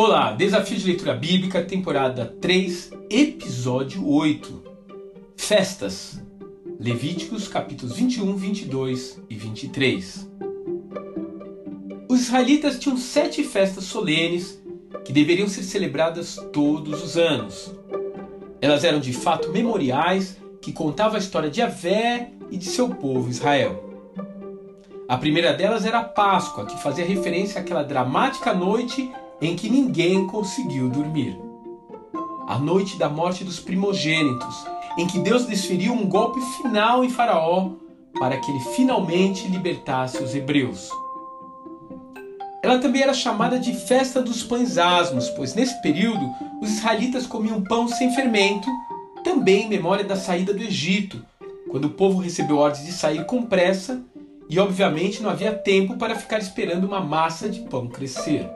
Olá, Desafio de Leitura Bíblica, temporada 3, episódio 8. Festas. Levíticos, capítulos 21, 22 e 23. Os israelitas tinham sete festas solenes que deveriam ser celebradas todos os anos. Elas eram de fato memoriais que contavam a história de Avé e de seu povo Israel. A primeira delas era a Páscoa, que fazia referência àquela dramática noite em que ninguém conseguiu dormir. A noite da morte dos primogênitos, em que Deus desferiu um golpe final em Faraó para que ele finalmente libertasse os hebreus. Ela também era chamada de Festa dos Pães Asmos, pois nesse período os israelitas comiam pão sem fermento, também em memória da saída do Egito, quando o povo recebeu ordens de sair com pressa e, obviamente, não havia tempo para ficar esperando uma massa de pão crescer.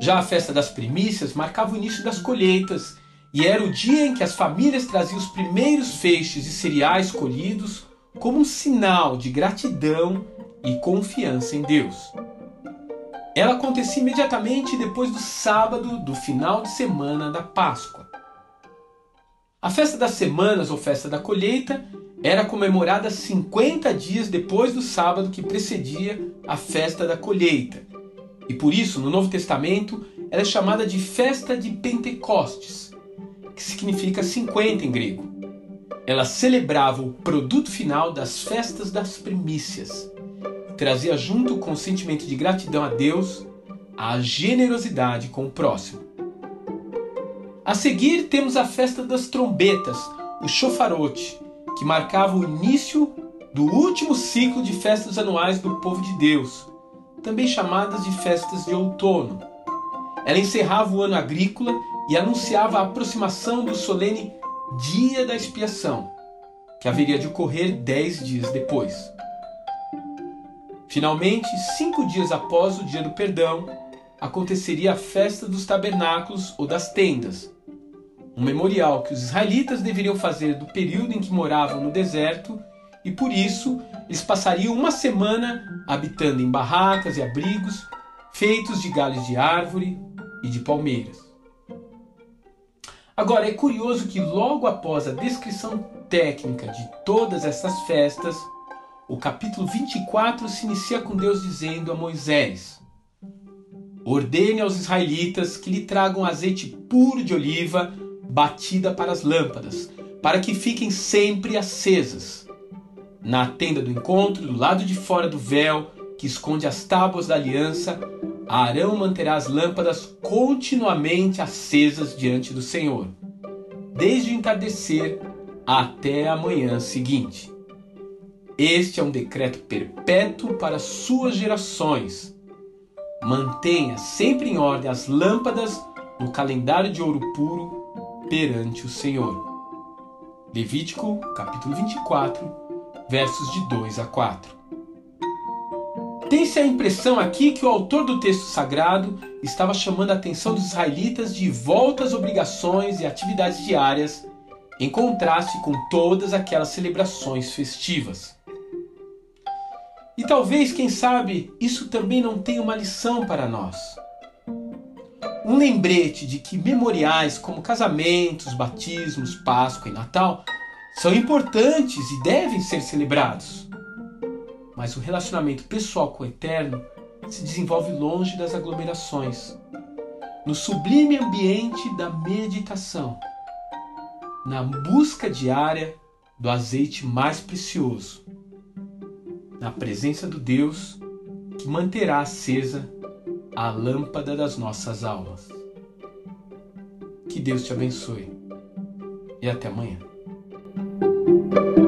Já a festa das primícias marcava o início das colheitas e era o dia em que as famílias traziam os primeiros feixes de cereais colhidos como um sinal de gratidão e confiança em Deus. Ela acontecia imediatamente depois do sábado do final de semana da Páscoa. A festa das semanas ou festa da colheita era comemorada 50 dias depois do sábado que precedia a festa da colheita e por isso, no Novo Testamento, ela é chamada de festa de Pentecostes, que significa 50 em grego. Ela celebrava o produto final das festas das primícias e trazia junto com o sentimento de gratidão a Deus a generosidade com o próximo. A seguir temos a festa das trombetas, o chofarote, que marcava o início do último ciclo de festas anuais do povo de Deus também chamadas de festas de outono. Ela encerrava o ano agrícola e anunciava a aproximação do solene Dia da Expiação, que haveria de ocorrer dez dias depois. Finalmente, cinco dias após o Dia do Perdão, aconteceria a festa dos tabernáculos ou das tendas, um memorial que os israelitas deveriam fazer do período em que moravam no deserto e por isso eles passariam uma semana habitando em barracas e abrigos feitos de galhos de árvore e de palmeiras. Agora é curioso que logo após a descrição técnica de todas essas festas, o capítulo 24 se inicia com Deus dizendo a Moisés: Ordene aos israelitas que lhe tragam azeite puro de oliva batida para as lâmpadas, para que fiquem sempre acesas na tenda do encontro, do lado de fora do véu que esconde as tábuas da aliança, Arão manterá as lâmpadas continuamente acesas diante do Senhor, desde o entardecer até a manhã seguinte. Este é um decreto perpétuo para suas gerações. Mantenha sempre em ordem as lâmpadas no calendário de ouro puro perante o Senhor. Levítico, capítulo 24, versos de 2 a 4. Tem-se a impressão aqui que o autor do texto sagrado estava chamando a atenção dos israelitas de volta às obrigações e atividades diárias, em contraste com todas aquelas celebrações festivas. E talvez, quem sabe, isso também não tenha uma lição para nós. Um lembrete de que memoriais como casamentos, batismos, Páscoa e Natal são importantes e devem ser celebrados. Mas o relacionamento pessoal com o Eterno se desenvolve longe das aglomerações, no sublime ambiente da meditação, na busca diária do azeite mais precioso, na presença do Deus que manterá acesa a lâmpada das nossas almas. Que Deus te abençoe e até amanhã. Thank you